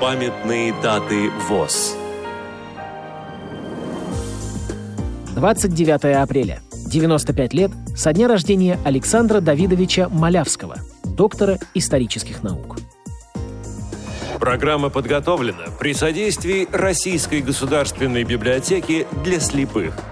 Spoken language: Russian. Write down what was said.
Памятные даты ВОЗ. 29 апреля. 95 лет со дня рождения Александра Давидовича Малявского, доктора исторических наук. Программа подготовлена при содействии Российской государственной библиотеки для слепых –